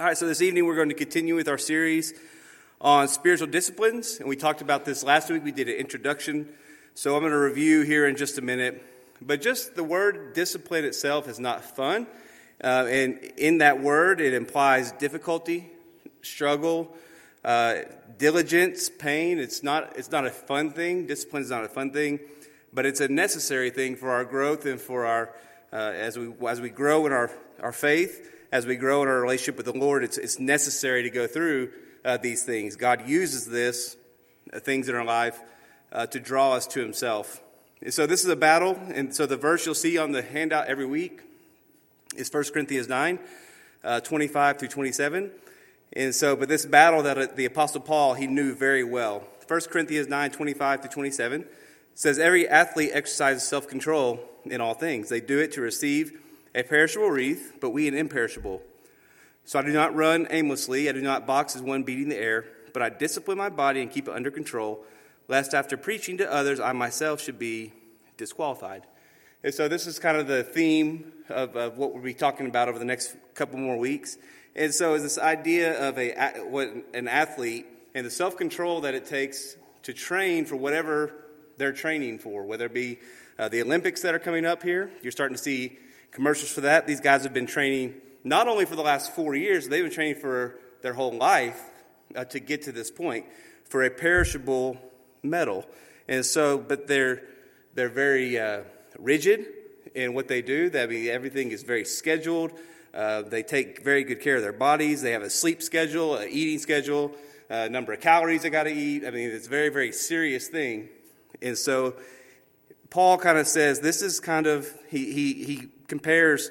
All right, so this evening we're going to continue with our series on spiritual disciplines. And we talked about this last week. We did an introduction. So I'm going to review here in just a minute. But just the word discipline itself is not fun. Uh, and in that word, it implies difficulty, struggle, uh, diligence, pain. It's not, it's not a fun thing. Discipline is not a fun thing, but it's a necessary thing for our growth and for our, uh, as, we, as we grow in our, our faith as we grow in our relationship with the Lord, it's, it's necessary to go through uh, these things. God uses this, uh, things in our life, uh, to draw us to Himself. And so this is a battle, and so the verse you'll see on the handout every week is 1 Corinthians 9, uh, 25 through 27. And so, but this battle that uh, the Apostle Paul, he knew very well. 1 Corinthians 9, 25 to 27 says, Every athlete exercises self control in all things. They do it to receive a perishable wreath, but we an imperishable. So I do not run aimlessly, I do not box as one beating the air, but I discipline my body and keep it under control, lest after preaching to others, I myself should be disqualified. And so this is kind of the theme of, of what we'll be talking about over the next couple more weeks. And so is this idea of a what an athlete and the self control that it takes to train for whatever they're training for, whether it be uh, the Olympics that are coming up here. You're starting to see commercials for that. These guys have been training not only for the last four years, they've been training for their whole life uh, to get to this point for a perishable medal. And so, but they're, they're very uh, rigid in what they do. That mean, everything is very scheduled. Uh, they take very good care of their bodies. They have a sleep schedule, an eating schedule, a number of calories they got to eat. I mean, it's a very, very serious thing. And so, Paul kind of says this is kind of, he, he, he compares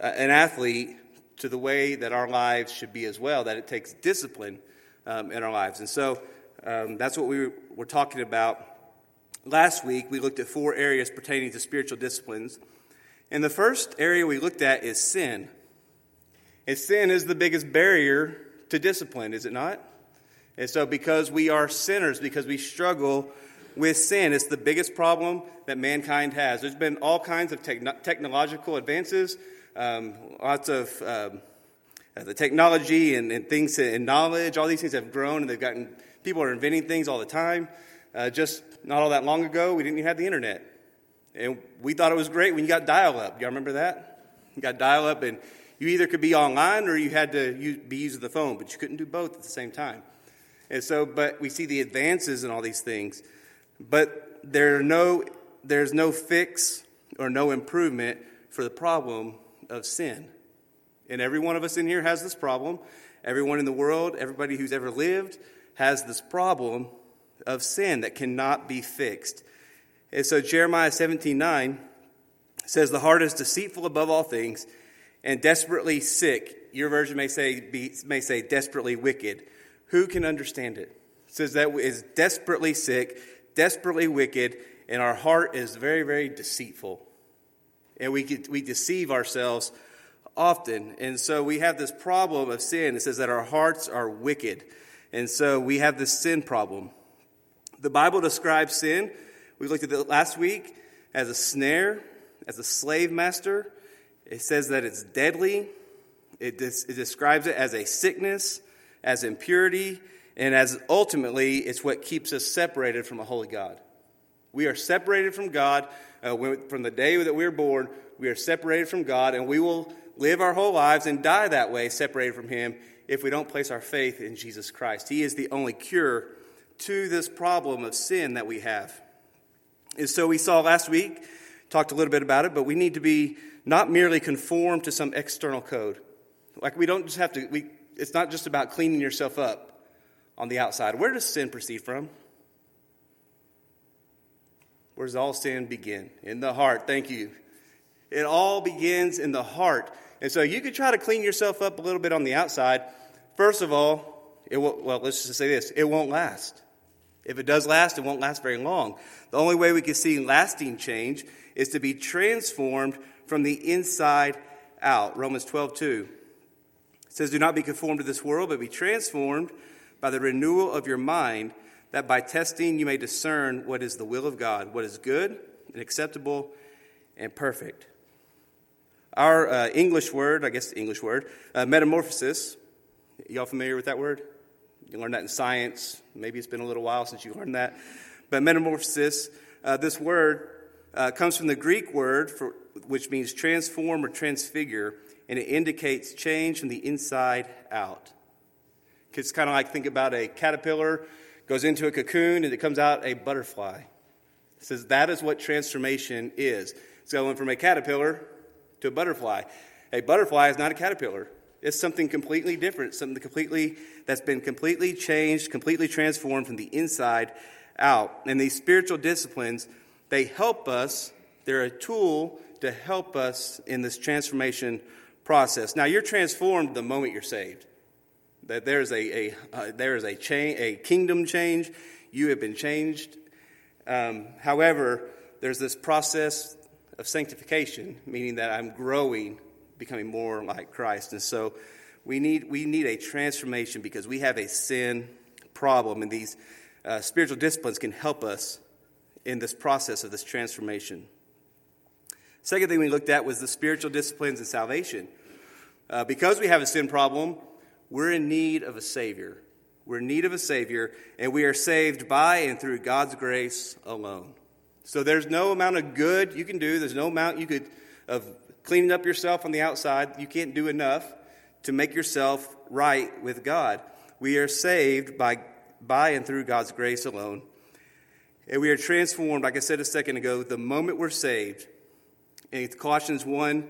uh, an athlete to the way that our lives should be as well, that it takes discipline um, in our lives. And so um, that's what we were talking about last week. We looked at four areas pertaining to spiritual disciplines. And the first area we looked at is sin. And sin is the biggest barrier to discipline, is it not? And so, because we are sinners, because we struggle with sin. It's the biggest problem that mankind has. There's been all kinds of technological advances, um, lots of um, uh, the technology and, and, things and knowledge. All these things have grown, and they've gotten people are inventing things all the time. Uh, just not all that long ago, we didn't even have the internet, and we thought it was great when you got dial-up. Y'all remember that? You got dial-up, and you either could be online or you had to use, be using the phone, but you couldn't do both at the same time. And so, but we see the advances in all these things. But there no, there's no fix or no improvement for the problem of sin. And every one of us in here has this problem. Everyone in the world, everybody who's ever lived, has this problem of sin that cannot be fixed. And so Jeremiah 17 9 says, The heart is deceitful above all things and desperately sick. Your version may say, be, may say desperately wicked. Who can understand it? it says that is desperately sick desperately wicked, and our heart is very, very deceitful. And we, get, we deceive ourselves often. And so we have this problem of sin. It says that our hearts are wicked. And so we have this sin problem. The Bible describes sin, we looked at it last week, as a snare, as a slave master. It says that it's deadly. It, it describes it as a sickness, as impurity, and as ultimately, it's what keeps us separated from a holy God. We are separated from God uh, from the day that we are born. We are separated from God, and we will live our whole lives and die that way, separated from Him, if we don't place our faith in Jesus Christ. He is the only cure to this problem of sin that we have. And so we saw last week, talked a little bit about it, but we need to be not merely conformed to some external code. Like we don't just have to, we, it's not just about cleaning yourself up on the outside. Where does sin proceed from? Where does all sin begin? In the heart. Thank you. It all begins in the heart. And so you could try to clean yourself up a little bit on the outside. First of all, it will, well, let's just say this it won't last. If it does last, it won't last very long. The only way we can see lasting change is to be transformed from the inside out. Romans 12, 2. It says, Do not be conformed to this world, but be transformed by the renewal of your mind, that by testing you may discern what is the will of God, what is good and acceptable and perfect. Our uh, English word, I guess the English word, uh, metamorphosis, Y'all familiar with that word? You learned that in science. Maybe it's been a little while since you learned that. But metamorphosis, uh, this word uh, comes from the Greek word for, which means transform or transfigure, and it indicates change from the inside out. It's kind of like think about a caterpillar goes into a cocoon and it comes out a butterfly. It says that is what transformation is. It's going from a caterpillar to a butterfly. A butterfly is not a caterpillar. It's something completely different, something completely that's been completely changed, completely transformed from the inside out. And these spiritual disciplines, they help us. They're a tool to help us in this transformation process. Now, you're transformed the moment you're saved. That there is a, a uh, there is a change, a kingdom change. You have been changed. Um, however, there's this process of sanctification, meaning that I'm growing, becoming more like Christ. And so we need, we need a transformation because we have a sin problem, and these uh, spiritual disciplines can help us in this process of this transformation. Second thing we looked at was the spiritual disciplines and salvation. Uh, because we have a sin problem, we're in need of a Savior. We're in need of a Savior, and we are saved by and through God's grace alone. So there's no amount of good you can do. There's no amount you could of cleaning up yourself on the outside. You can't do enough to make yourself right with God. We are saved by by and through God's grace alone. And we are transformed, like I said a second ago, the moment we're saved. In Colossians 1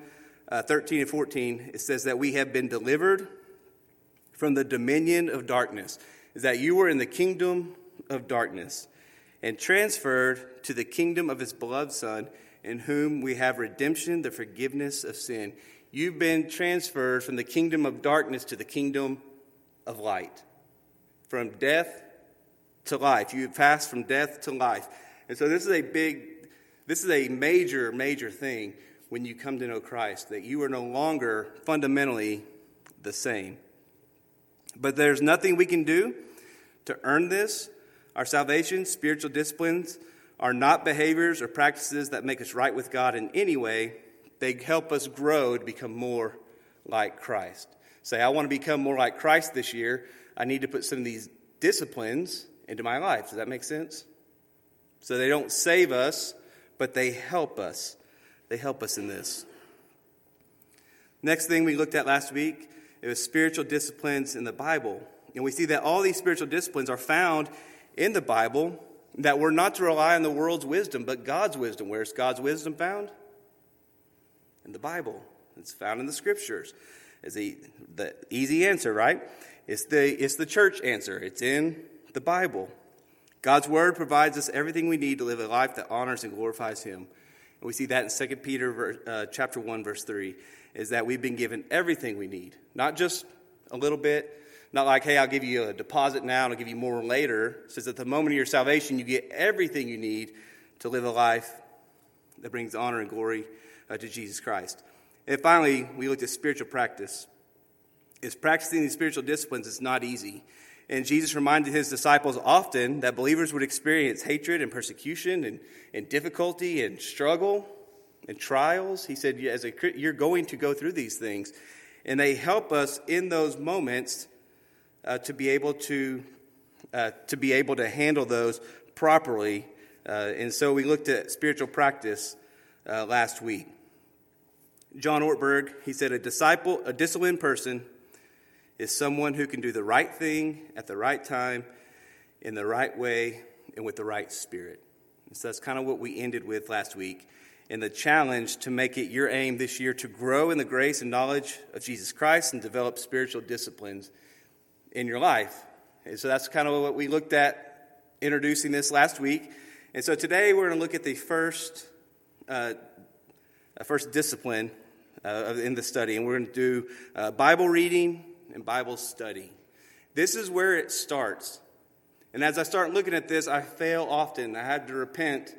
uh, 13 and 14, it says that we have been delivered from the dominion of darkness, is that you were in the kingdom of darkness and transferred to the kingdom of his beloved Son, in whom we have redemption, the forgiveness of sin. You've been transferred from the kingdom of darkness to the kingdom of light, from death to life. You've passed from death to life. And so this is a big, this is a major, major thing when you come to know Christ, that you are no longer fundamentally the same. But there's nothing we can do to earn this. Our salvation, spiritual disciplines, are not behaviors or practices that make us right with God in any way. They help us grow to become more like Christ. Say, I want to become more like Christ this year. I need to put some of these disciplines into my life. Does that make sense? So they don't save us, but they help us. They help us in this. Next thing we looked at last week, it was spiritual disciplines in the Bible. And we see that all these spiritual disciplines are found in the Bible that we're not to rely on the world's wisdom, but God's wisdom. Where's God's wisdom found? In the Bible. It's found in the scriptures. Is the, the easy answer, right? It's the, it's the church answer. It's in the Bible. God's word provides us everything we need to live a life that honors and glorifies Him. And we see that in 2 Peter uh, chapter 1, verse 3, is that we've been given everything we need, not just a little bit, not like, hey, I'll give you a deposit now and I'll give you more later. It says at the moment of your salvation, you get everything you need to live a life that brings honor and glory uh, to Jesus Christ. And finally, we looked at spiritual practice. Is practicing these spiritual disciplines is not easy. And Jesus reminded his disciples often that believers would experience hatred and persecution and, and difficulty and struggle and trials. He said, as a, You're going to go through these things. And they help us in those moments uh, to be able to uh, to be able to handle those properly. Uh, and so we looked at spiritual practice uh, last week. John Ortberg he said a disciple, a disciplined person, is someone who can do the right thing at the right time, in the right way, and with the right spirit. And so that's kind of what we ended with last week. And the challenge to make it your aim this year to grow in the grace and knowledge of Jesus Christ and develop spiritual disciplines in your life. And so that's kind of what we looked at introducing this last week. And so today we're going to look at the first, uh, first discipline uh, in the study, and we're going to do uh, Bible reading and Bible study. This is where it starts. And as I start looking at this, I fail often. I had to repent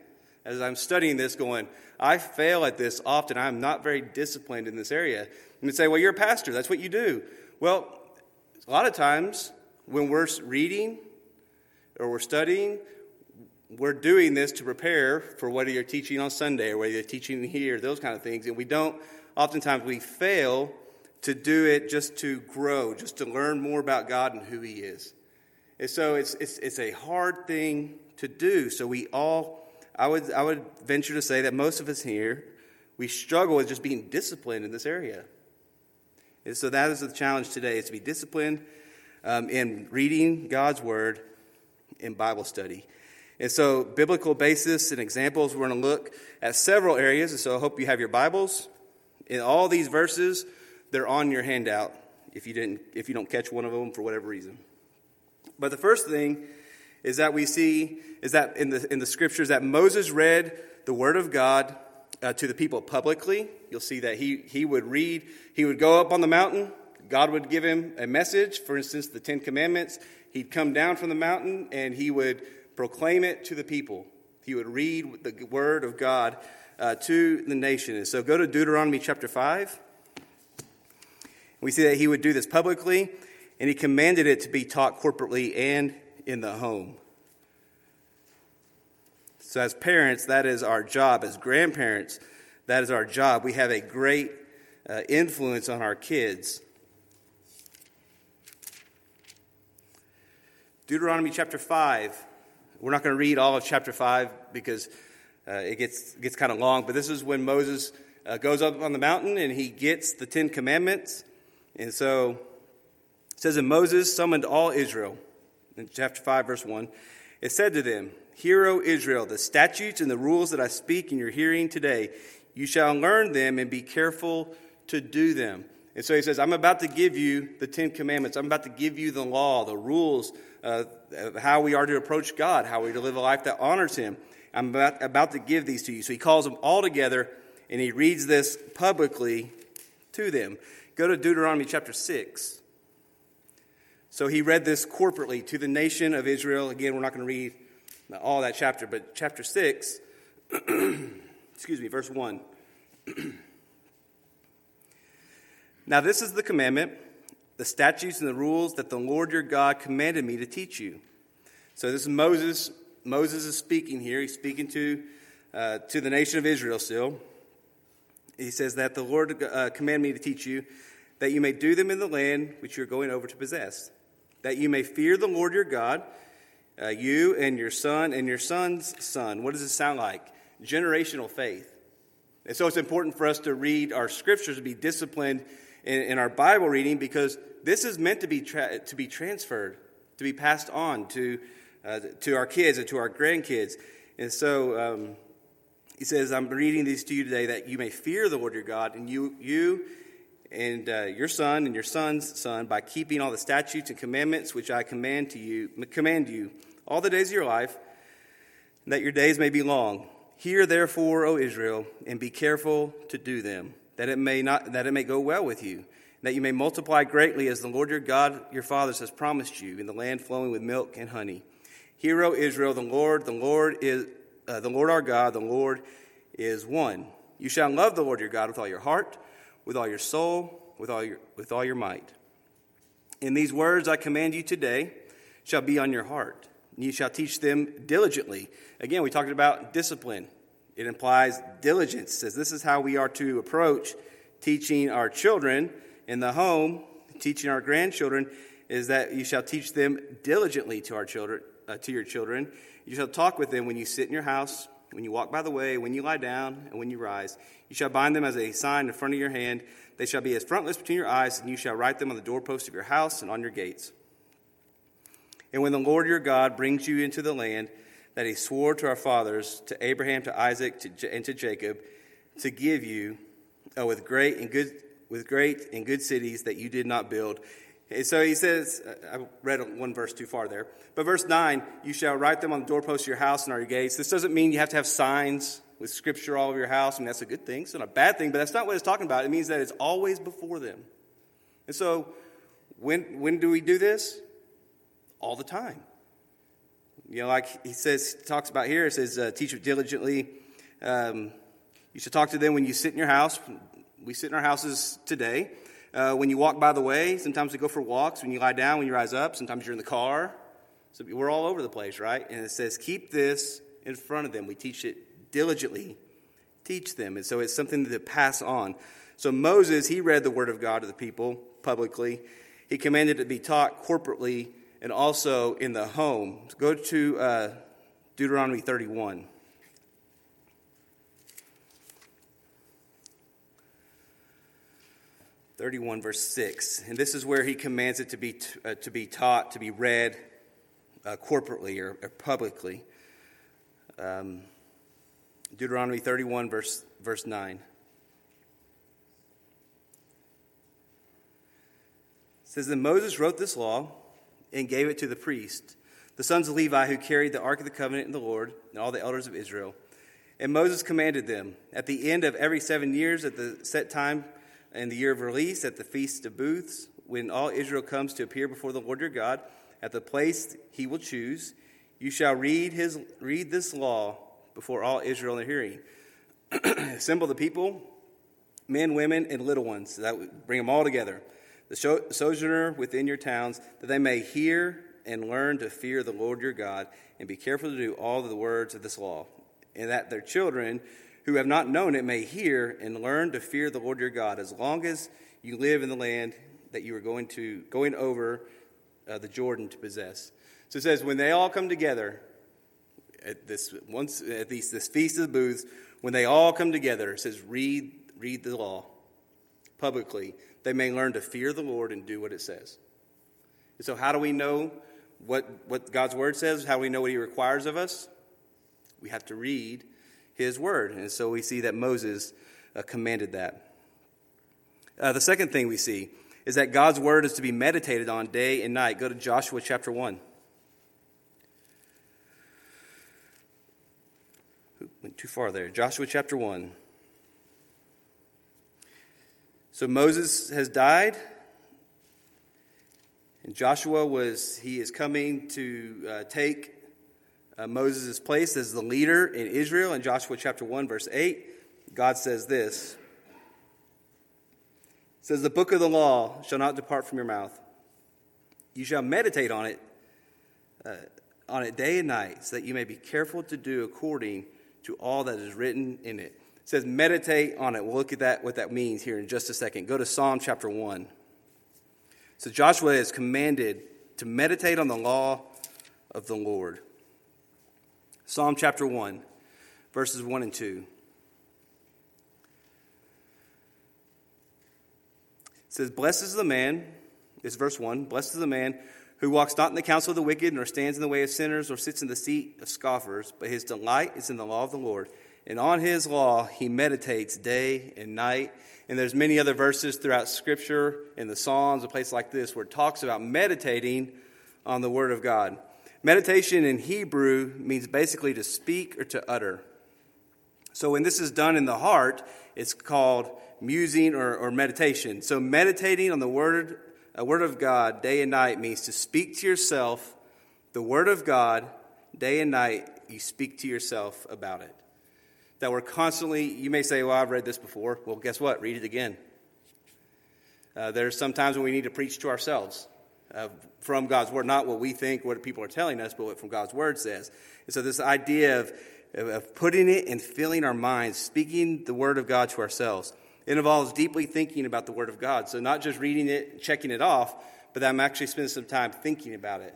as I'm studying this, going, I fail at this often. I'm not very disciplined in this area. And you say, well, you're a pastor. That's what you do. Well, a lot of times when we're reading or we're studying, we're doing this to prepare for whether you're teaching on Sunday or whether you're teaching here, those kind of things. And we don't, oftentimes, we fail to do it just to grow, just to learn more about God and who He is. And so it's, it's, it's a hard thing to do. So we all, I would, I would venture to say that most of us here, we struggle with just being disciplined in this area. And so that is the challenge today, is to be disciplined um, in reading God's Word in Bible study. And so, biblical basis and examples, we're going to look at several areas. And so, I hope you have your Bibles. In all these verses, they're on your handout if you, didn't, if you don't catch one of them for whatever reason. But the first thing is that we see is that in the, in the scriptures that Moses read the word of God uh, to the people publicly. You'll see that he, he would read, he would go up on the mountain. God would give him a message, for instance, the Ten Commandments. He'd come down from the mountain and he would proclaim it to the people. He would read the word of God uh, to the nation. And so go to Deuteronomy chapter 5. We see that he would do this publicly, and he commanded it to be taught corporately and in the home. So, as parents, that is our job. As grandparents, that is our job. We have a great uh, influence on our kids. Deuteronomy chapter 5. We're not going to read all of chapter 5 because uh, it gets, gets kind of long, but this is when Moses uh, goes up on the mountain and he gets the Ten Commandments. And so it says, And Moses summoned all Israel, in chapter 5, verse 1. It said to them, Hear, O Israel, the statutes and the rules that I speak in your hearing today, you shall learn them and be careful to do them. And so he says, I'm about to give you the Ten Commandments. I'm about to give you the law, the rules uh, of how we are to approach God, how we to live a life that honors Him. I'm about, about to give these to you. So he calls them all together and he reads this publicly to them. Go to Deuteronomy chapter 6. So he read this corporately to the nation of Israel. Again, we're not going to read all that chapter, but chapter 6, excuse me, verse 1. now, this is the commandment, the statutes and the rules that the Lord your God commanded me to teach you. So, this is Moses. Moses is speaking here. He's speaking to, uh, to the nation of Israel still. He says that the Lord uh, commanded me to teach you that you may do them in the land which you're going over to possess, that you may fear the Lord your God uh, you and your son and your son's son. What does it sound like? Generational faith. And so it's important for us to read our scriptures, to be disciplined in, in our Bible reading, because this is meant to be, tra- to be transferred, to be passed on to, uh, to our kids and to our grandkids. And so um, he says, I'm reading these to you today that you may fear the Lord your God, and you, you and uh, your son and your son's son by keeping all the statutes and commandments which I command to you, command you all the days of your life, that your days may be long. Hear therefore, O Israel, and be careful to do them, that it may not that it may go well with you, that you may multiply greatly as the Lord your God your fathers has promised you in the land flowing with milk and honey. Hear, O Israel, the Lord, the Lord is uh, the Lord our God, the Lord is one. You shall love the Lord your God with all your heart, with all your soul, with all your with all your might. In these words I command you today shall be on your heart And you shall teach them diligently. Again, we talked about discipline. It implies diligence. It says this is how we are to approach teaching our children in the home, teaching our grandchildren, is that you shall teach them diligently to our children, uh, to your children. You shall talk with them when you sit in your house, when you walk by the way, when you lie down, and when you rise. You shall bind them as a sign in front of your hand. They shall be as frontlets between your eyes, and you shall write them on the doorposts of your house and on your gates. And when the Lord your God brings you into the land that he swore to our fathers, to Abraham, to Isaac, to, and to Jacob, to give you uh, with great and good with great and good cities that you did not build. So he says, uh, I read one verse too far there, but verse 9, you shall write them on the doorposts of your house and on your gates. This doesn't mean you have to have signs with scripture all over your house. I mean, that's a good thing. It's not a bad thing, but that's not what it's talking about. It means that it's always before them. And so, when, when do we do this? all the time. You know, like he says, talks about here, it says, uh, teach diligently. Um, you should talk to them when you sit in your house. We sit in our houses today. Uh, when you walk by the way, sometimes we go for walks. When you lie down, when you rise up, sometimes you're in the car. So we're all over the place, right? And it says, keep this in front of them. We teach it diligently. Teach them. And so it's something to pass on. So Moses, he read the word of God to the people publicly. He commanded it to be taught corporately and also in the home. Go to uh, Deuteronomy 31. Thirty-one, verse six, and this is where he commands it to be t- uh, to be taught, to be read uh, corporately or, or publicly. Um, Deuteronomy thirty-one, verse verse nine. says that Moses wrote this law and gave it to the priest, the sons of Levi who carried the ark of the covenant in the Lord, and all the elders of Israel. And Moses commanded them at the end of every seven years, at the set time in the year of release, at the feast of booths, when all Israel comes to appear before the Lord your God, at the place he will choose, you shall read his read this law before all Israel in their hearing. Assemble the people, men, women, and little ones. That would bring them all together the sojourner within your towns, that they may hear and learn to fear the Lord your God, and be careful to do all the words of this law, and that their children who have not known it may hear and learn to fear the Lord your God, as long as you live in the land that you are going to going over uh, the Jordan to possess. So it says, when they all come together at this once at these this feast of booths, when they all come together, it says, read read the law publicly they may learn to fear the Lord and do what it says. And so, how do we know what, what God's word says? How do we know what he requires of us? We have to read his word. And so, we see that Moses uh, commanded that. Uh, the second thing we see is that God's word is to be meditated on day and night. Go to Joshua chapter 1. Went too far there. Joshua chapter 1. So Moses has died, and Joshua was, he is coming to uh, take uh, Moses' placed as the leader in Israel. In Joshua chapter 1, verse 8, God says this. It says, The book of the law shall not depart from your mouth. You shall meditate on it, uh, on it day and night, so that you may be careful to do according to all that is written in it says meditate on it. We'll look at that what that means here in just a second. Go to Psalm chapter 1. So Joshua is commanded to meditate on the law of the Lord. Psalm chapter 1, verses 1 and 2. It says, Blessed is the man, this verse 1, blessed is the man who walks not in the counsel of the wicked, nor stands in the way of sinners, nor sits in the seat of scoffers, but his delight is in the law of the Lord and on his law he meditates day and night. And there's many other verses throughout Scripture in the Psalms, a place like this, where it talks about meditating on the Word of God. Meditation in Hebrew means basically to speak or to utter. So when this is done in the heart, it's called musing or, or meditation. So meditating on the Word, a Word of God day and night means to speak to yourself the Word of God day and night. You speak to yourself about it that we're constantly, you may say, well, I've read this before. Well, guess what? Read it again. Uh, there's sometimes when we need to preach to ourselves uh, from God's word, not what we think, what people are telling us, but what from God's word says. And so this idea of, of putting it and filling our minds, speaking the word of God to ourselves, it involves deeply thinking about the word of God. So not just reading it, checking it off, but I'm actually spending some time thinking about it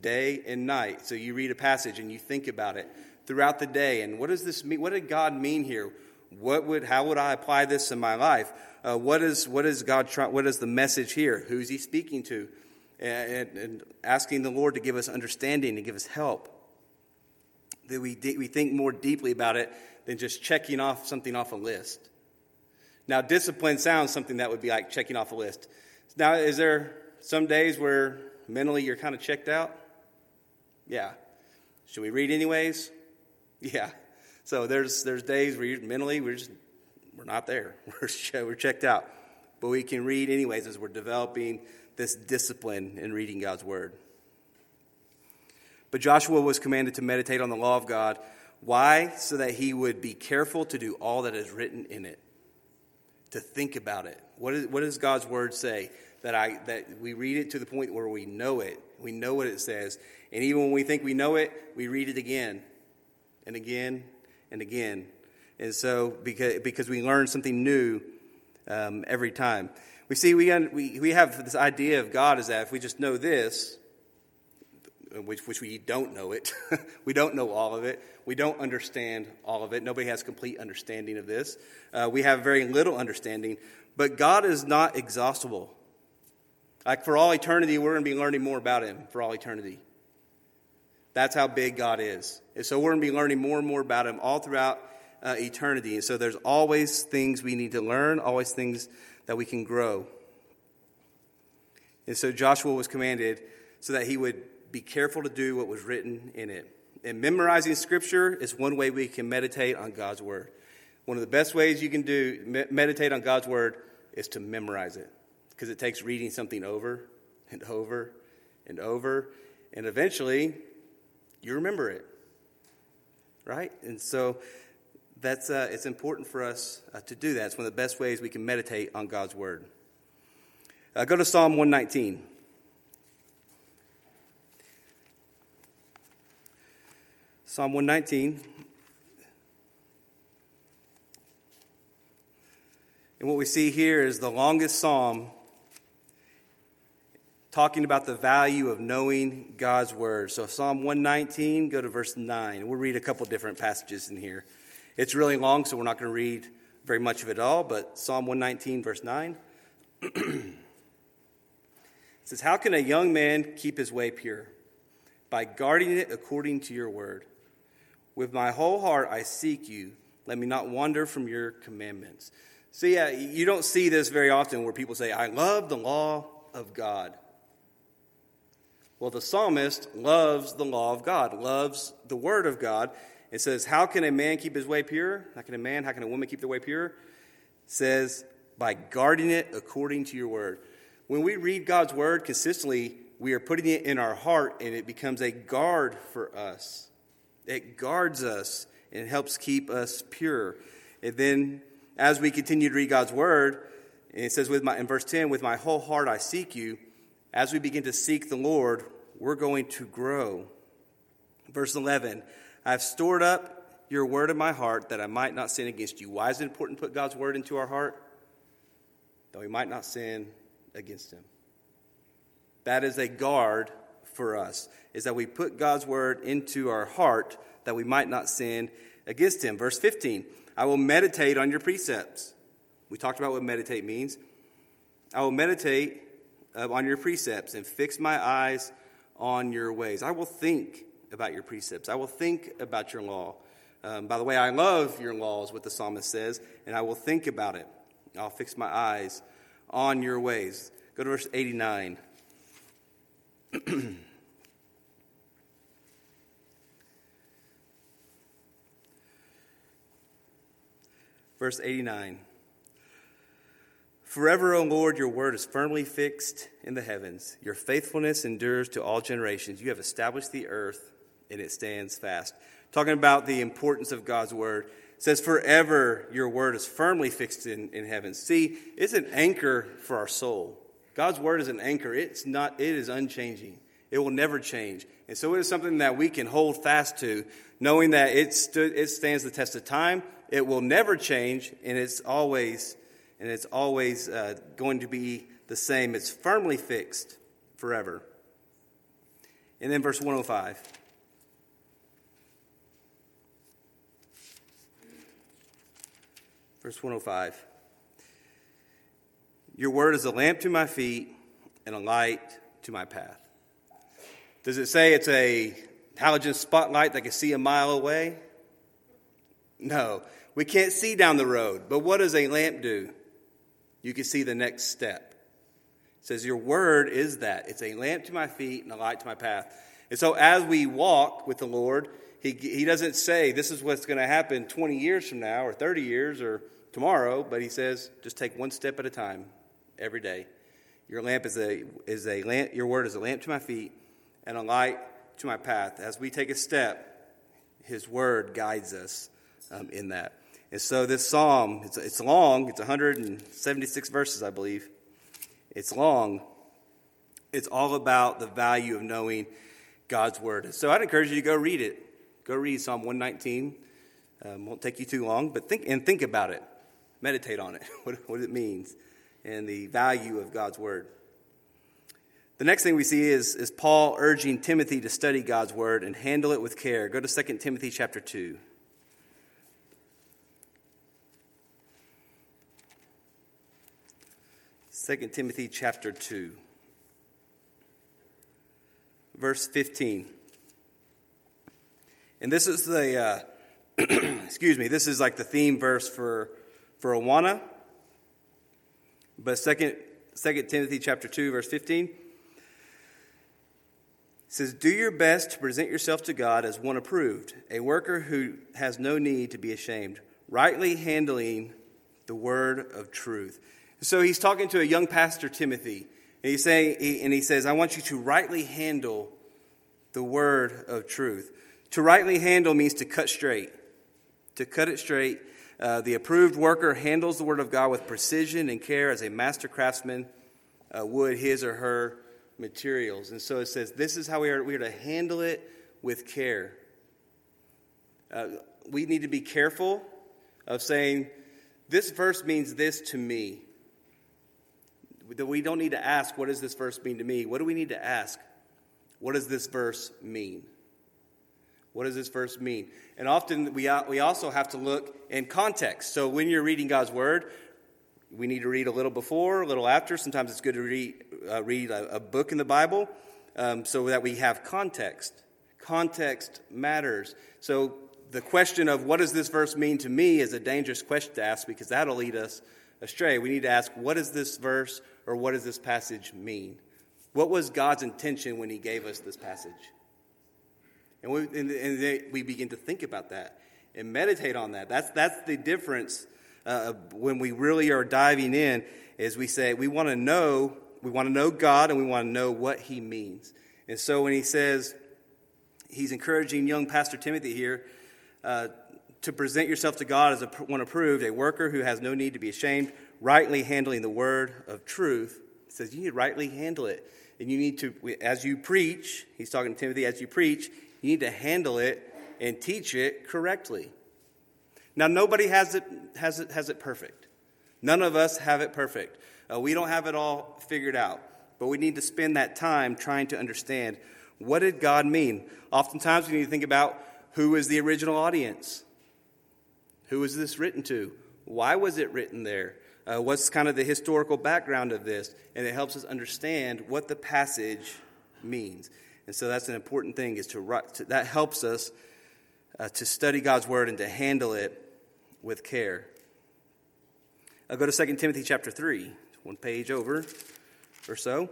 day and night. So you read a passage and you think about it throughout the day. And what does this mean? What did God mean here? What would, how would I apply this in my life? Uh, what is, what is God trying, what is the message here? Who's he speaking to? And, and, asking the Lord to give us understanding, and give us help. That we, we think more deeply about it than just checking off something off a list. Now, discipline sounds something that would be like checking off a list. Now, is there some days where mentally you're kind of checked out? Yeah. Should we read anyways? Yeah. So there's there's days where mentally we're just we're not there. We're we're checked out. But we can read anyways as we're developing this discipline in reading God's word. But Joshua was commanded to meditate on the law of God. Why? So that he would be careful to do all that is written in it. To think about it. What, is, what does God's word say? That I that we read it to the point where we know it. We know what it says. And even when we think we know it, we read it again and again and again. And so, because, because we learn something new um, every time. We see we, we, we have this idea of God is that if we just know this, which, which we don't know it, we don't know all of it, we don't understand all of it. Nobody has complete understanding of this. Uh, we have very little understanding, but God is not exhaustible. Like for all eternity, we're going to be learning more about Him for all eternity. That's how big God is. And so we're going to be learning more and more about Him all throughout uh, eternity. And so there's always things we need to learn, always things that we can grow. And so Joshua was commanded so that he would be careful to do what was written in it. And memorizing scripture is one way we can meditate on God's word. One of the best ways you can do meditate on God's word is to memorize it because it takes reading something over and over and over and eventually you remember it. Right? And so that's, uh, it's important for us uh, to do that. It's one of the best ways we can meditate on God's Word. Uh, go to Psalm 119. Psalm 119. And what we see here is the longest psalm talking about the value of knowing God's word. So, Psalm 119, go to verse 9. We'll read a couple different passages in here. It's really long, so we're not going to read very much of it all, but Psalm 119, verse 9 says, How can a young man keep his way pure? By guarding it according to your word. With my whole heart I seek you. Let me not wander from your commandments. So yeah, you don't see this very often where people say, I love the law of God. Well, the psalmist loves the law of God, loves the word of God, it says, How can a man keep his way pure? How can a man, how can a woman keep their way pure? It says, By guarding it according to your word. When we read God's word consistently, we are putting it in our heart and it becomes a guard for us. It guards us and helps keep us pure. And then as we continue to read God's word, and it says with my, in verse 10, with my whole heart I seek you, as we begin to seek the Lord, we're going to grow. Verse 11, I have stored up your word in my heart that I might not sin against you. Why is it important to put God's word into our heart? That we might not sin against him. That is a guard for us, is that we put God's word into our heart that we might not sin against him. Verse 15, I will meditate on your precepts. We talked about what meditate means. I will meditate uh, on your precepts and fix my eyes on your ways. I will think about your precepts. I will think about your law. Um, by the way, I love your laws, what the psalmist says, and I will think about it. I'll fix my eyes on your ways. Go to verse 89. verse 89. Forever, O Lord, your word is firmly fixed in the heavens. Your faithfulness endures to all generations. You have established the earth and it stands fast. Talking about the importance of God's word. Says, Forever your word is firmly fixed in, in heaven. See, it's an anchor for our soul. God's word is an anchor. It's not, it is unchanging. It will never change. And so it is something that we can hold fast to, knowing that it, stood, it stands the test of time. It will never change, and it's always, and it's always uh, going to be the same. It's firmly fixed forever. And then verse 105. Verse 105 Your word is a lamp to my feet and a light to my path. Does it say it's a halogen spotlight that can see a mile away? No, we can't see down the road. But what does a lamp do? You can see the next step. It says, Your word is that. It's a lamp to my feet and a light to my path. And so as we walk with the Lord, He, he doesn't say this is what's going to happen 20 years from now or 30 years or tomorrow, but he says just take one step at a time every day. Your lamp is a is a lamp. Your word is a lamp to my feet and a light to my path. As we take a step, His word guides us um, in that. And so this psalm, it's, it's long. It's 176 verses, I believe. It's long. It's all about the value of knowing God's word. So I'd encourage you to go read it. Go read Psalm 119. Um, won't take you too long, but think and think about it. meditate on it, what, what it means, and the value of God's word. The next thing we see is, is Paul urging Timothy to study God's word and handle it with care. Go to 2 Timothy chapter 2. Second Timothy chapter 2, verse 15. And this is the, uh, excuse me, this is like the theme verse for, for Awana. But second, second Timothy chapter 2, verse 15 says, Do your best to present yourself to God as one approved, a worker who has no need to be ashamed, rightly handling the word of truth. So he's talking to a young pastor, Timothy, and he's saying, and he says, I want you to rightly handle the word of truth. To rightly handle means to cut straight. To cut it straight, uh, the approved worker handles the word of God with precision and care as a master craftsman uh, would his or her materials. And so it says, this is how we are, we are to handle it with care. Uh, we need to be careful of saying, this verse means this to me. We don't need to ask, what does this verse mean to me? What do we need to ask? What does this verse mean? What does this verse mean? And often we, we also have to look in context. So when you're reading God's word, we need to read a little before, a little after. Sometimes it's good to read, uh, read a, a, book in the Bible um, so that we have context. Context matters. So the question of what does this verse mean to me is a dangerous question to ask because that'll lead us astray. We need to ask, what does this verse or what does this passage mean? What was God's intention when He gave us this passage? And we, and, and we begin to think about that and meditate on that. That's, that's the difference uh, when we really are diving in is we say we want to know we want to know God and we want to know what He means. And so when he says he's encouraging young Pastor Timothy here uh, to present yourself to God as a one approved, a worker who has no need to be ashamed, rightly handling the word of truth. He says you need to rightly handle it, and you need to as you preach. He's talking to Timothy as you preach. You need to handle it and teach it correctly. Now, nobody has it, has it, has it perfect. None of us have it perfect. Uh, we don't have it all figured out, but we need to spend that time trying to understand what did God mean. Oftentimes, we need to think about who is the original audience. Who was this written to? Why was it written there? Uh, what's kind of the historical background of this? And it helps us understand what the passage means. And so that's an important thing is to, to that helps us uh, to study God's word and to handle it with care. I'll go to 2 Timothy chapter 3, one page over or so.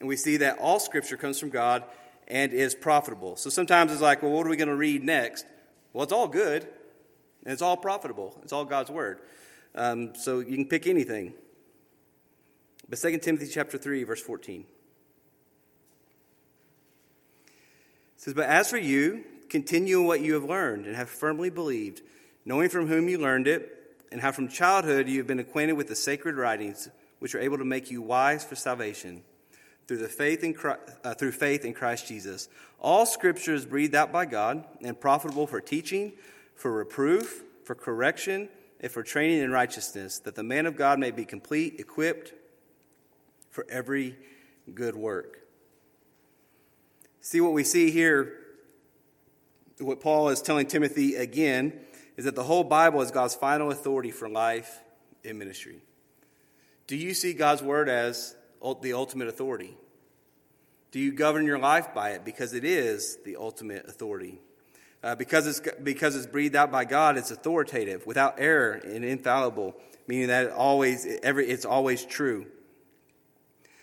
And we see that all scripture comes from God and is profitable. So sometimes it's like, well, what are we going to read next? Well, it's all good and it's all profitable. It's all God's word. Um, so you can pick anything. But 2 Timothy chapter 3, verse 14. says, But as for you, Continue in what you have learned and have firmly believed, knowing from whom you learned it, and how from childhood you have been acquainted with the sacred writings, which are able to make you wise for salvation through the faith in Christ, uh, through faith in Christ Jesus. All Scripture is breathed out by God and profitable for teaching, for reproof, for correction, and for training in righteousness, that the man of God may be complete, equipped for every good work. See what we see here what Paul is telling Timothy again is that the whole Bible is God's final authority for life and ministry. Do you see God's word as the ultimate authority? Do you govern your life by it? Because it is the ultimate authority. Uh, because, it's, because it's breathed out by God, it's authoritative, without error, and infallible, meaning that it always, every, it's always true.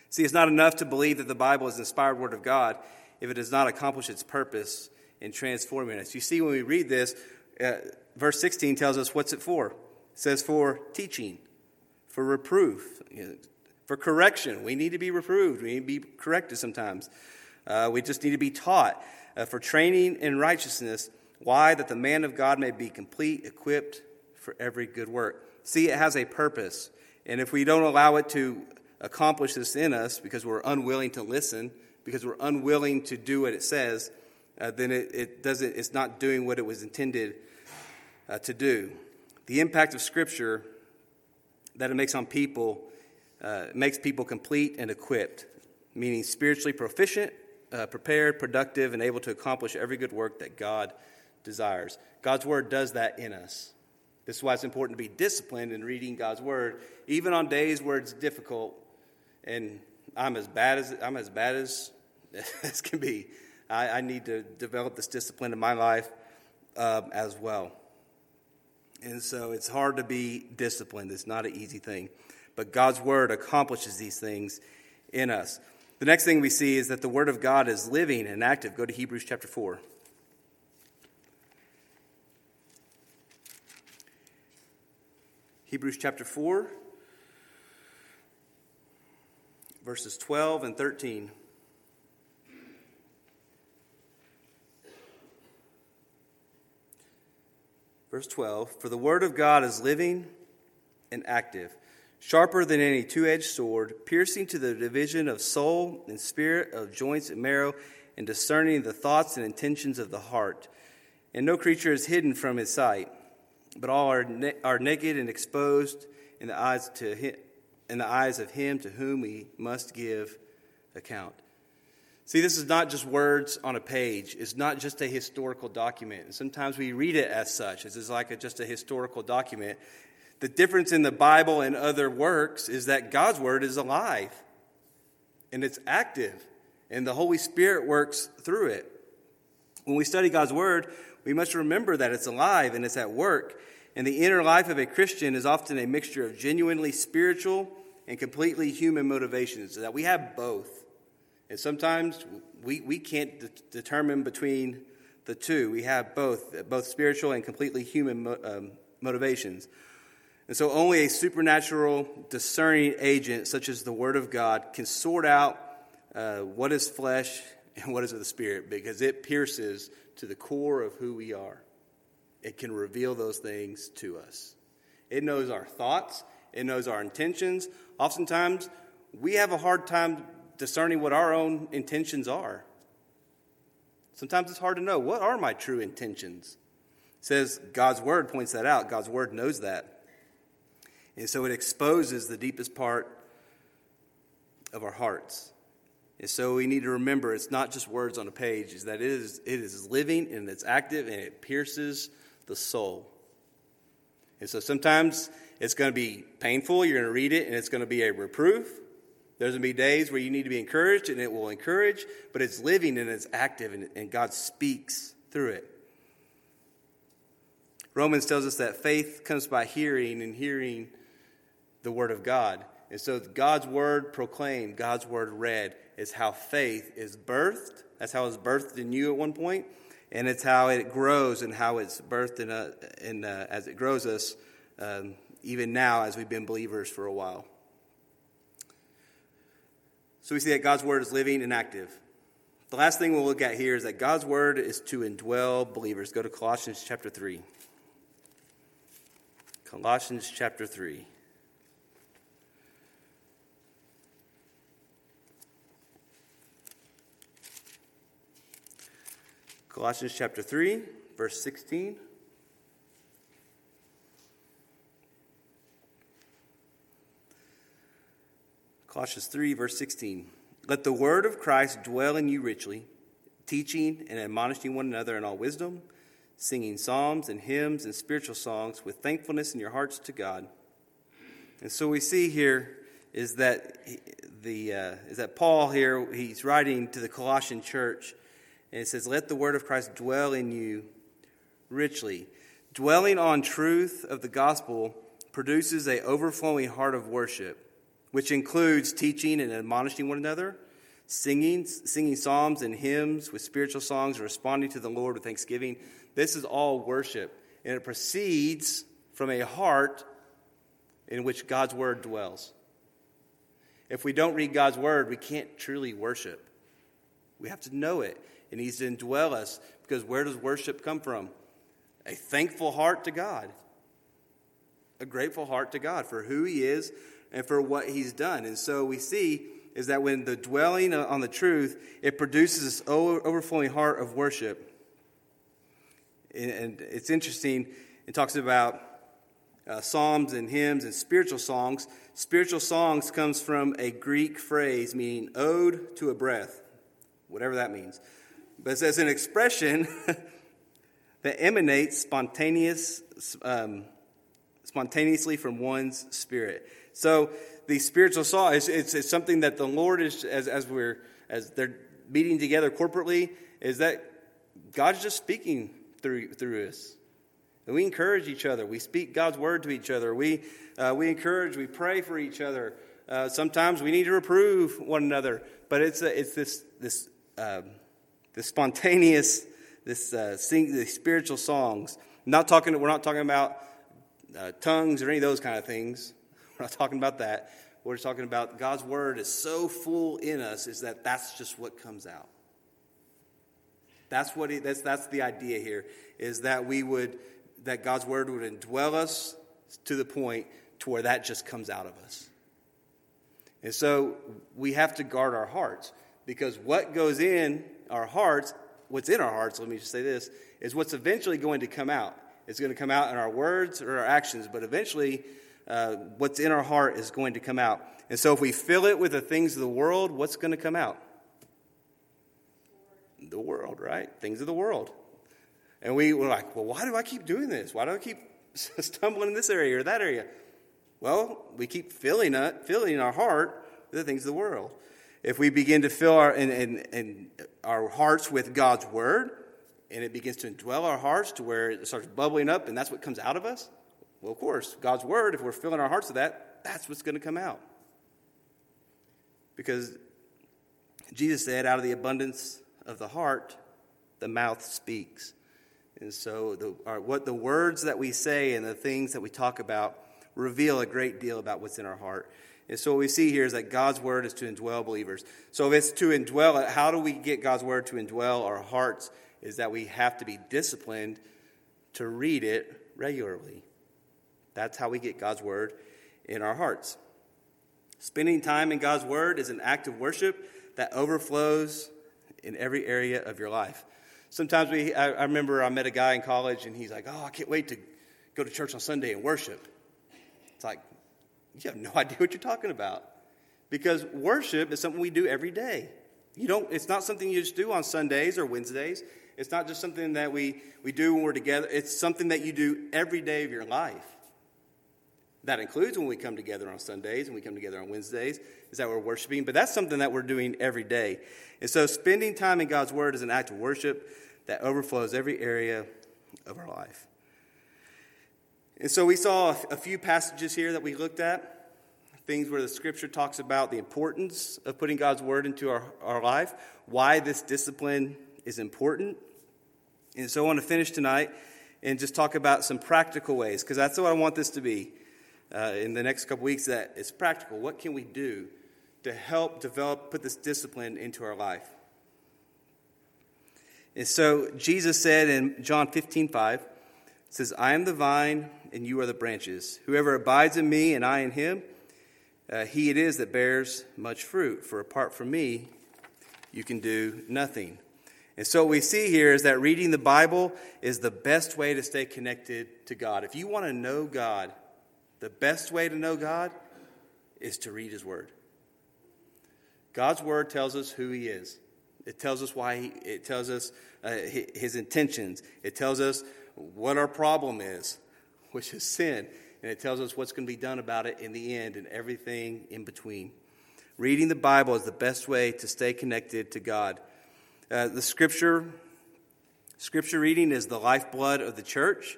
See, it's not enough to believe that the Bible is the inspired word of God if it does not accomplish its purpose in transforming us. You see, when we read this, uh, verse 16 tells us what's it for. It says for teaching, for reproof, you know, for correction. We need to be reproved, we need to be corrected sometimes. Uh, we just need to be taught. Uh, for training in righteousness. Why? That the man of God may be complete, equipped for every good work. See, it has a purpose. And if we don't allow it to accomplish this in us because we're unwilling to listen, because we're unwilling to do what it says, uh, then it, it, doesn't, it's not doing what it was intended uh, to do. the impact of Scripture that it makes on people uh, makes people complete and equipped, meaning spiritually proficient, uh, prepared, productive, and able to accomplish every good work that God desires. God's Word does that in us. This is why it's important to be disciplined in reading God's Word, even on days where it's difficult. And I'm as bad as I'm as bad as as can be. I, I need to develop this discipline in my life uh, as well. And so it's hard to be disciplined. It's not an easy thing. But God's word accomplishes these things in us. The next thing we see is that the word of God is living and active. Go to Hebrews chapter 4. Hebrews chapter 4, verses 12 and 13. Verse 12 For the word of God is living and active, sharper than any two edged sword, piercing to the division of soul and spirit, of joints and marrow, and discerning the thoughts and intentions of the heart. And no creature is hidden from his sight, but all are, are naked and exposed in the eyes to in the eyes of him to whom we must give account. See, this is not just words on a page. It's not just a historical document. And sometimes we read it as such, it's like a, just a historical document. The difference in the Bible and other works is that God's Word is alive and it's active, and the Holy Spirit works through it. When we study God's Word, we must remember that it's alive and it's at work. And the inner life of a Christian is often a mixture of genuinely spiritual and completely human motivations, that we have both. And sometimes we, we can't de- determine between the two. We have both, both spiritual and completely human mo- um, motivations. And so only a supernatural discerning agent, such as the Word of God, can sort out uh, what is flesh and what is of the Spirit because it pierces to the core of who we are. It can reveal those things to us. It knows our thoughts, it knows our intentions. Oftentimes, we have a hard time discerning what our own intentions are. Sometimes it's hard to know what are my true intentions. It says God's word points that out. God's word knows that. And so it exposes the deepest part of our hearts. And so we need to remember it's not just words on a page, is that it is, it is living and it's active and it pierces the soul. And so sometimes it's going to be painful. You're going to read it and it's going to be a reproof. There's going to be days where you need to be encouraged, and it will encourage, but it's living and it's active, and, and God speaks through it. Romans tells us that faith comes by hearing, and hearing the Word of God. And so God's Word proclaimed, God's Word read, is how faith is birthed. That's how it's birthed in you at one point, and it's how it grows and how it's birthed in, a, in a, as it grows us, um, even now as we've been believers for a while. So we see that God's word is living and active. The last thing we'll look at here is that God's word is to indwell believers. Go to Colossians chapter 3. Colossians chapter 3. Colossians chapter 3, verse 16. Colossians 3, verse 16. Let the word of Christ dwell in you richly, teaching and admonishing one another in all wisdom, singing psalms and hymns and spiritual songs with thankfulness in your hearts to God. And so we see here is that the uh, is that Paul here he's writing to the Colossian church, and it says, "Let the word of Christ dwell in you richly." Dwelling on truth of the gospel produces a overflowing heart of worship which includes teaching and admonishing one another, singing, singing psalms and hymns with spiritual songs, responding to the Lord with thanksgiving. This is all worship, and it proceeds from a heart in which God's word dwells. If we don't read God's word, we can't truly worship. We have to know it. It needs to indwell us because where does worship come from? A thankful heart to God, a grateful heart to God for who He is, and for what he's done. And so we see is that when the dwelling on the truth, it produces this overflowing heart of worship. And it's interesting, it talks about uh, psalms and hymns and spiritual songs. Spiritual songs comes from a Greek phrase meaning ode to a breath, whatever that means. But says an expression that emanates spontaneous, um, spontaneously from one's spirit. So the spiritual song is it's, it's something that the Lord is as, as we're as they're meeting together corporately is that God's just speaking through through us. And we encourage each other. We speak God's word to each other. We, uh, we encourage, we pray for each other. Uh, sometimes we need to reprove one another, but it's, a, it's this, this, um, this spontaneous, this uh, sing, the spiritual songs. Not talking, we're not talking about uh, tongues or any of those kind of things. We're not talking about that. We're talking about God's word is so full in us is that that's just what comes out. That's what he, that's that's the idea here is that we would that God's word would indwell us to the point to where that just comes out of us. And so we have to guard our hearts because what goes in our hearts, what's in our hearts, let me just say this, is what's eventually going to come out. It's going to come out in our words or our actions, but eventually uh, what's in our heart is going to come out. And so if we fill it with the things of the world, what's going to come out? The world, right? Things of the world. And we were like, well, why do I keep doing this? Why do I keep stumbling in this area or that area? Well, we keep filling, it, filling our heart with the things of the world. If we begin to fill our, in, in, in our hearts with God's word, and it begins to indwell our hearts to where it starts bubbling up, and that's what comes out of us, well, of course, God's word, if we're filling our hearts with that, that's what's going to come out. Because Jesus said, out of the abundance of the heart, the mouth speaks. And so, the, our, what the words that we say and the things that we talk about reveal a great deal about what's in our heart. And so, what we see here is that God's word is to indwell believers. So, if it's to indwell, how do we get God's word to indwell our hearts? Is that we have to be disciplined to read it regularly. That's how we get God's word in our hearts. Spending time in God's word is an act of worship that overflows in every area of your life. Sometimes we, I, I remember I met a guy in college and he's like, oh, I can't wait to go to church on Sunday and worship. It's like, you have no idea what you're talking about. Because worship is something we do every day. You don't, it's not something you just do on Sundays or Wednesdays. It's not just something that we, we do when we're together. It's something that you do every day of your life. That includes when we come together on Sundays and we come together on Wednesdays, is that we're worshiping, but that's something that we're doing every day. And so spending time in God's Word is an act of worship that overflows every area of our life. And so we saw a few passages here that we looked at, things where the scripture talks about the importance of putting God's Word into our, our life, why this discipline is important. And so I want to finish tonight and just talk about some practical ways, because that's what I want this to be uh, in the next couple weeks that is practical. What can we do to help develop, put this discipline into our life? And so Jesus said in John 15, 5, says, I am the vine and you are the branches. Whoever abides in me and I in him, uh, he it is that bears much fruit. For apart from me, you can do nothing. And so what we see here is that reading the Bible is the best way to stay connected to God. If you want to know God, the best way to know God is to read His Word. God's Word tells us who He is. It tells us why He, it tells us uh, His intentions. It tells us what our problem is, which is sin. And it tells us what's going to be done about it in the end and everything in between. Reading the Bible is the best way to stay connected to God. Uh, the scripture, scripture reading is the lifeblood of the church.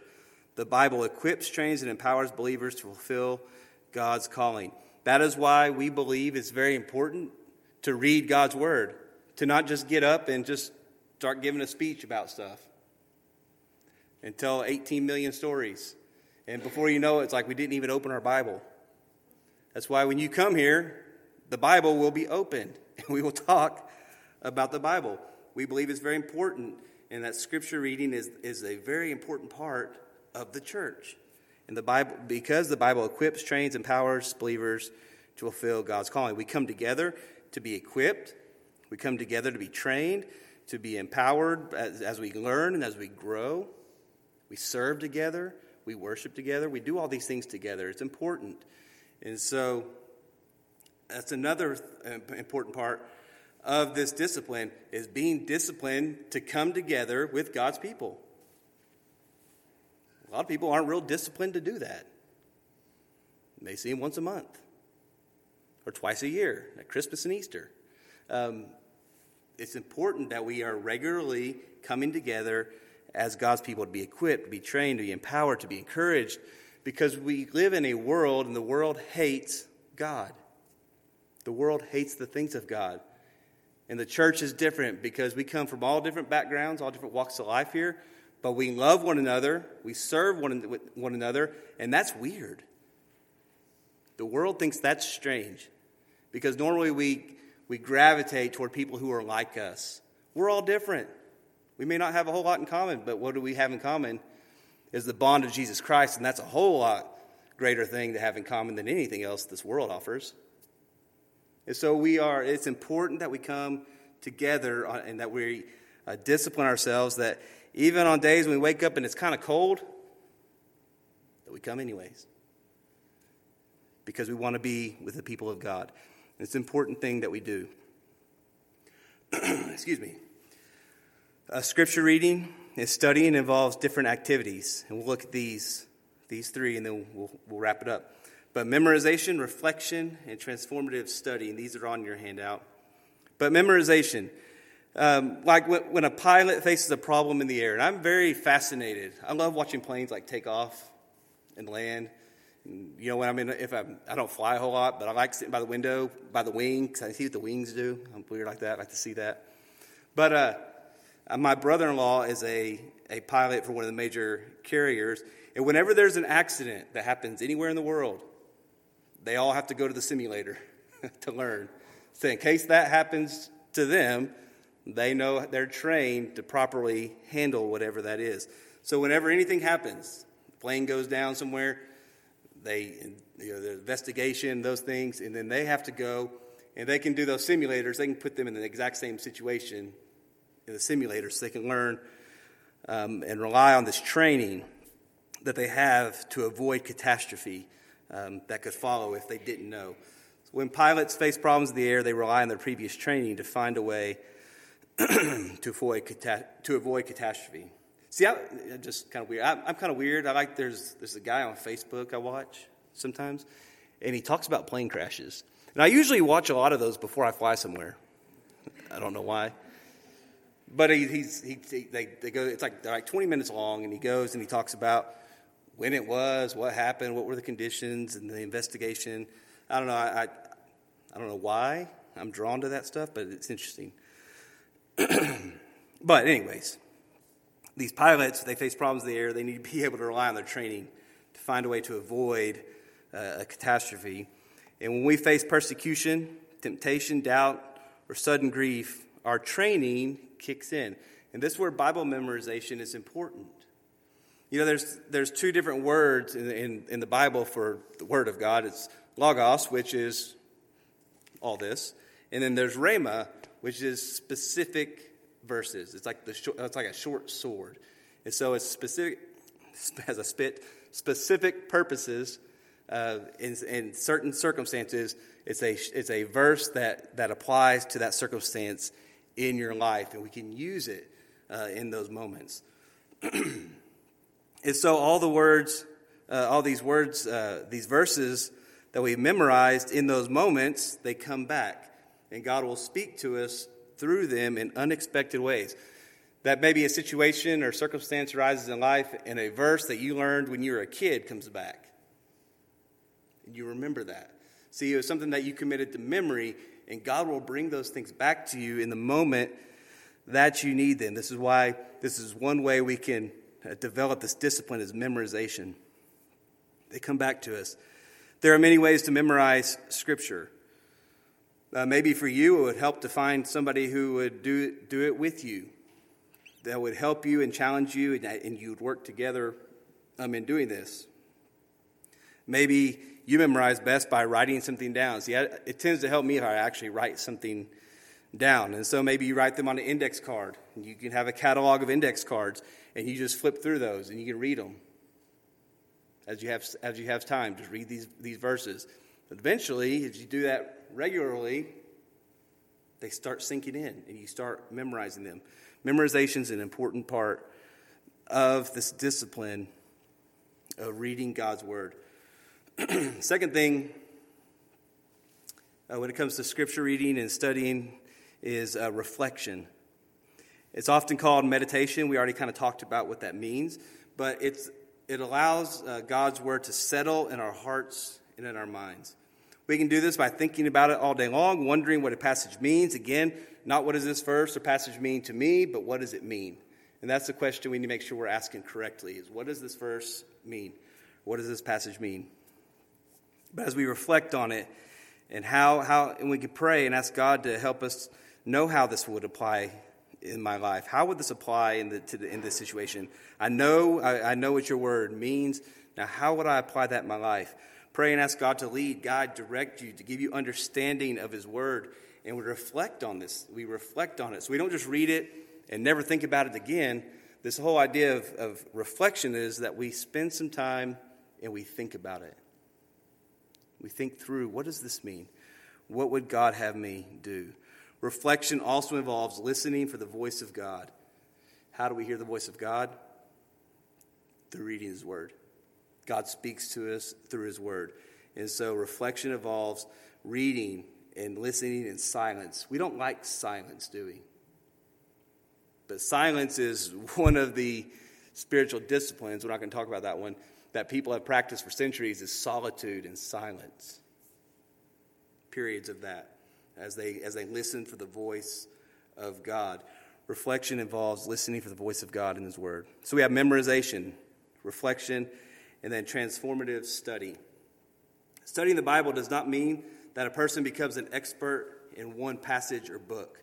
The Bible equips, trains, and empowers believers to fulfill God's calling. That is why we believe it's very important to read God's Word, to not just get up and just start giving a speech about stuff and tell 18 million stories. And before you know it, it's like we didn't even open our Bible. That's why when you come here, the Bible will be opened and we will talk about the Bible. We believe it's very important, and that scripture reading is, is a very important part of the church. And the Bible, because the Bible equips, trains, empowers believers to fulfill God's calling. We come together to be equipped. We come together to be trained, to be empowered as, as we learn and as we grow. We serve together. We worship together. We do all these things together. It's important. And so that's another important part of this discipline is being disciplined to come together with God's people. A lot of people aren't real disciplined to do that. They see him once a month or twice a year at Christmas and Easter. Um, it's important that we are regularly coming together as God's people to be equipped, to be trained, to be empowered, to be encouraged, because we live in a world and the world hates God. The world hates the things of God. And the church is different because we come from all different backgrounds, all different walks of life here, but we love one another, we serve one, one another, and that's weird. The world thinks that's strange because normally we, we gravitate toward people who are like us. We're all different. We may not have a whole lot in common, but what do we have in common is the bond of Jesus Christ, and that's a whole lot greater thing to have in common than anything else this world offers. And so we are, it's important that we come together and that we uh, discipline ourselves, that even on days when we wake up and it's kind of cold, that we come anyways. Because we want to be with the people of God. It's an important thing that we do. Excuse me. Uh, scripture reading and studying involves different activities, and we'll look at these, these three, and then we'll, we'll wrap it up. But memorization, reflection, and transformative study, and these are on your handout. But memorization, um, like when, when, a pilot faces a problem in the air, and I'm very fascinated. I love watching planes like take off and land. And, you know, when I'm in, if I'm, I don't fly a whole lot, but I like sitting by the window, by the wing, because I see what the wings do. I'm weird like that. I like to see that. But uh, uh my brother-in-law is a, a pilot for one of the major carriers, and whenever there's an accident that happens anywhere in the world, they all have to go to the simulator to learn. So, in case that happens to them, they know they're trained to properly handle whatever that is. So, whenever anything happens, plane goes down somewhere, they, you know, the investigation, those things, and then they have to go and they can do those simulators. They can put them in the exact same situation in the simulators so they can learn um, and rely on this training that they have to avoid catastrophe um, that could follow if they didn't know. So when pilots face problems in the air, they rely on their previous training to find a way to, avoid cata- to avoid catastrophe. See, I, am just kind of weird. I, I'm kind of weird. I like there's there's a guy on Facebook I watch sometimes, and he talks about plane crashes. And I usually watch a lot of those before I fly somewhere. I don't know why. But he, he's, he, he, they, they go, it's like, they're like 20 minutes long, and he goes and he talks about when it was, what happened, what were the conditions, and the investigation. I don't know. I, I, I don't know why I'm drawn to that stuff, but it's interesting. but, anyways, these pilots, they face problems in the air. They need to be able to rely on their training to find a way to avoid uh, a catastrophe. And when we face persecution, temptation, doubt, or sudden grief, our training kicks in. And this is where Bible memorization is important. You know, there's, there's two different words in, in, in the Bible for the Word of God. It's logos, which is all this, and then there's rhema, which is specific verses. It's like the short, it's like a short sword, and so it's specific has a spit specific purposes uh, in, in certain circumstances. It's a it's a verse that that applies to that circumstance in your life, and we can use it uh, in those moments. And so, all the words, uh, all these words, uh, these verses that we memorized in those moments, they come back. And God will speak to us through them in unexpected ways. That maybe a situation or circumstance arises in life, and a verse that you learned when you were a kid comes back. And you remember that. See, it was something that you committed to memory, and God will bring those things back to you in the moment that you need them. This is why this is one way we can uh, develop this discipline is memorization. They come back to us. There are many ways to memorize Scripture. Uh, maybe for you, it would help to find somebody who would do, do it with you, that would help you and challenge you, and, and you would work together um, in doing this. Maybe you memorize best by writing something down. See, I, it tends to help me if I actually write something down. And so maybe you write them on an index card. You can have a catalog of index cards, and you just flip through those and you can read them. as you have, as you have time. Just read these, these verses. But eventually, if you do that regularly, they start sinking in and you start memorizing them. Memorization is an important part of this discipline of reading God's Word. Second thing, uh, when it comes to scripture reading and studying, is uh, reflection. It's often called meditation. We already kind of talked about what that means, but it's, it allows uh, God's Word to settle in our hearts and in our minds. We can do this by thinking about it all day long, wondering what a passage means. Again, not what does this verse or passage mean to me, but what does it mean? And that's the question we need to make sure we're asking correctly is what does this verse mean? What does this passage mean? But as we reflect on it and how, how and we can pray and ask God to help us know how this would apply in my life. How would this apply in, the, the, in this situation? I know, I, I know what your word means. Now, how would I apply that in my life? Pray and ask God to lead, guide, direct you, to give you understanding of His Word. And we reflect on this. We reflect on it. So we don't just read it and never think about it again. This whole idea of, of reflection is that we spend some time and we think about it. We think through what does this mean? What would God have me do? Reflection also involves listening for the voice of God. How do we hear the voice of God? Through reading His Word. God speaks to us through His Word. And so reflection involves reading and listening in silence. We don't like silence, do we? But silence is one of the spiritual disciplines. We're not going to talk about that one. That people have practiced for centuries is solitude and silence. Periods of that as they as they listen for the voice of God. Reflection involves listening for the voice of God in His Word. So we have memorization, reflection, and then transformative study. Studying the Bible does not mean that a person becomes an expert in one passage or book.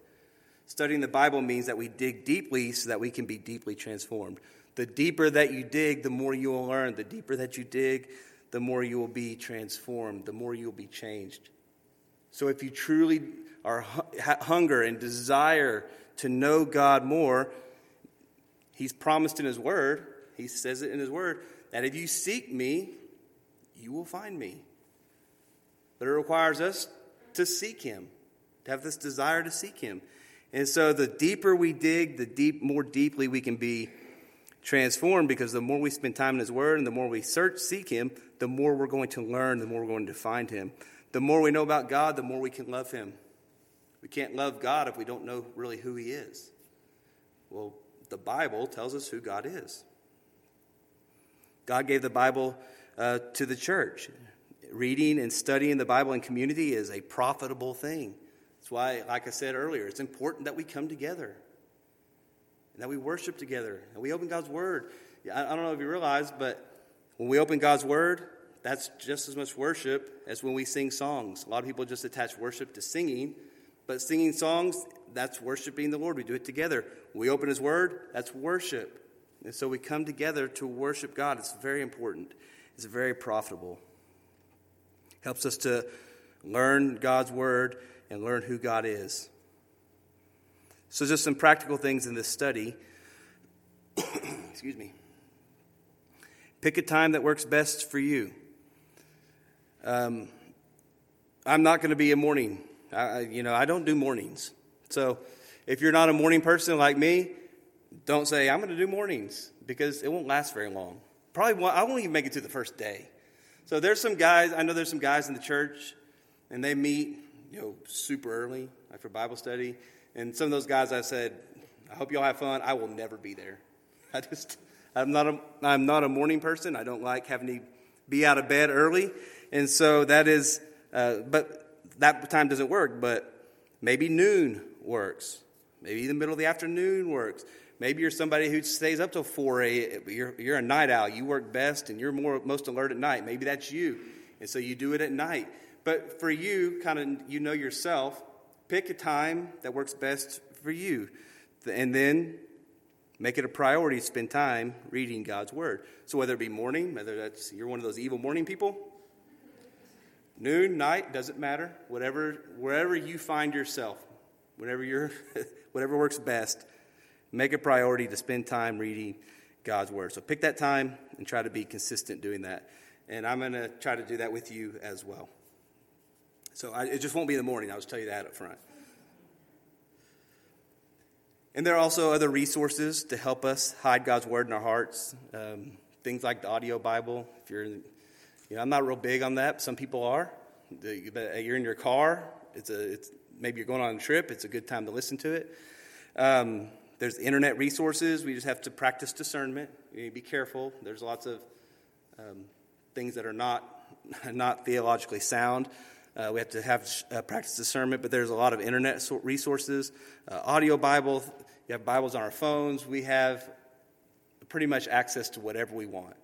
Studying the Bible means that we dig deeply so that we can be deeply transformed. The deeper that you dig, the more you will learn. The deeper that you dig, the more you will be transformed, the more you will be changed. So if you truly are hunger and desire to know God more, He's promised in His Word, He says it in His Word, that if you seek me, you will find me. But it requires us to seek him, to have this desire to seek him. And so the deeper we dig, the deep more deeply we can be transformed because the more we spend time in his word and the more we search seek him, the more we're going to learn, the more we're going to find him. The more we know about God, the more we can love him. We can't love God if we don't know really who he is. Well, the Bible tells us who God is. God gave the Bible uh, to the church. Reading and studying the Bible in community is a profitable thing. That's why, like I said earlier, it's important that we come together and that we worship together and we open God's Word. I don't know if you realize, but when we open God's Word, that's just as much worship as when we sing songs. A lot of people just attach worship to singing, but singing songs, that's worshiping the Lord. We do it together. We open His Word, that's worship. And so we come together to worship God. It's very important, it's very profitable. Helps us to learn God's word and learn who God is. So, just some practical things in this study. Excuse me. Pick a time that works best for you. Um, I'm not going to be a morning. I, you know, I don't do mornings. So, if you're not a morning person like me, don't say, I'm going to do mornings because it won't last very long. Probably won't, I won't even make it to the first day. So there's some guys, I know there's some guys in the church, and they meet, you know, super early, for Bible study. And some of those guys I said, I hope y'all have fun. I will never be there. I just, I'm not a, I'm not a morning person. I don't like having to be out of bed early. And so that is, uh, but that time doesn't work. But maybe noon works. Maybe the middle of the afternoon works. Maybe you're somebody who stays up till 4 a.m. You're, you're a night owl. You work best and you're more most alert at night. Maybe that's you. And so you do it at night. But for you, kind of, you know yourself, pick a time that works best for you. And then make it a priority to spend time reading God's Word. So whether it be morning, whether that's you're one of those evil morning people, noon, night, doesn't matter. Whatever, wherever you find yourself, whatever you're, whatever works best Make a priority to spend time reading God's Word. So pick that time and try to be consistent doing that. And I'm going to try to do that with you as well. So I, it just won't be in the morning. I'll just tell you that up front. And there are also other resources to help us hide God's Word in our hearts. Um, things like the audio Bible. If you're, you know, I'm not real big on that. Some people are. You're in your car. It's a, it's maybe you're going on a trip. It's a good time to listen to it. Um, there's internet resources. We just have to practice discernment. You need to be careful. There's lots of um, things that are not not theologically sound. Uh, we have to have uh, practice discernment, but there's a lot of internet resources, uh, audio Bible. You have Bibles on our phones. We have pretty much access to whatever we want.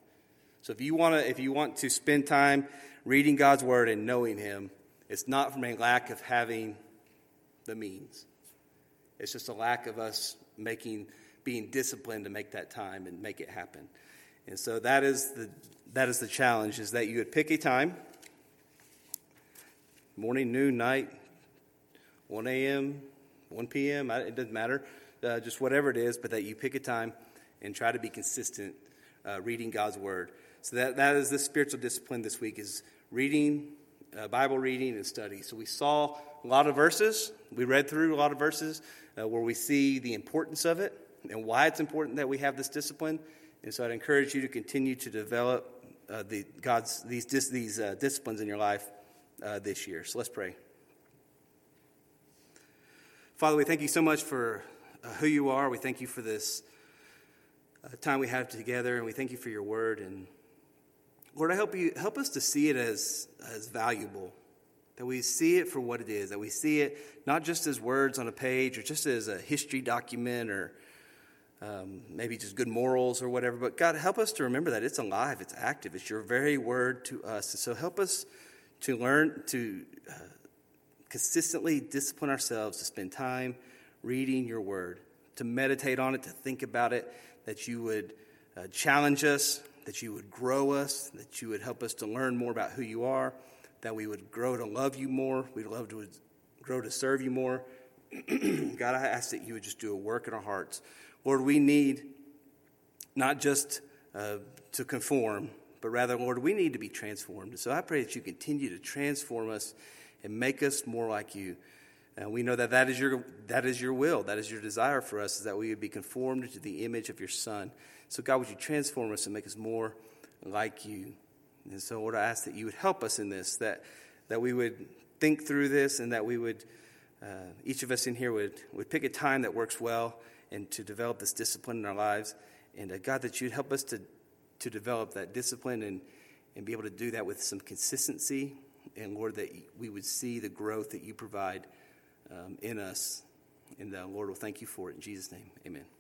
So if you want to, if you want to spend time reading God's Word and knowing Him, it's not from a lack of having the means. It's just a lack of us making, being disciplined to make that time and make it happen. And so that is the that is the challenge: is that you would pick a time, morning, noon, night, 1 a.m., 1 p.m. It doesn't matter, uh, just whatever it is, but that you pick a time and try to be consistent uh, reading God's word. So that that is the spiritual discipline this week: is reading, uh, Bible reading, and study. So we saw a lot of verses. We read through a lot of verses uh, where we see the importance of it and why it's important that we have this discipline. And so I'd encourage you to continue to develop uh, the God's these these uh, disciplines in your life uh, this year. So let's pray. Father, we thank you so much for uh, who you are. We thank you for this uh, time we have together, and we thank you for your word. And Lord, I help you help us to see it as as valuable that we see it for what it is, that we see it not just as words on a page or just as a history document or um, maybe just good morals or whatever, but God, help us to remember that it's alive, it's active, it's your very word to us. And so help us to learn to uh, consistently discipline ourselves to spend time reading your word, to meditate on it, to think about it, that you would uh, challenge us, that you would grow us, that you would help us to learn more about who you are that we would grow to love you more. We'd love to grow to serve you more. God, I ask that you would just do a work in our hearts. Lord, we need not just uh, to conform, but rather, Lord, we need to be transformed. So I pray that you continue to transform us and make us more like you. And we know that that is your, that is your will, that is your desire for us, is that we would be conformed to the image of your Son. So, God, would you transform us and make us more like you? And so, Lord, I ask that you would help us in this, that, that we would think through this and that we would, uh, each of us in here would, would pick a time that works well and to develop this discipline in our lives. And uh, God, that you'd help us to, to develop that discipline and, and be able to do that with some consistency. And Lord, that we would see the growth that you provide um, in us. And uh, Lord, we'll thank you for it. In Jesus' name, amen.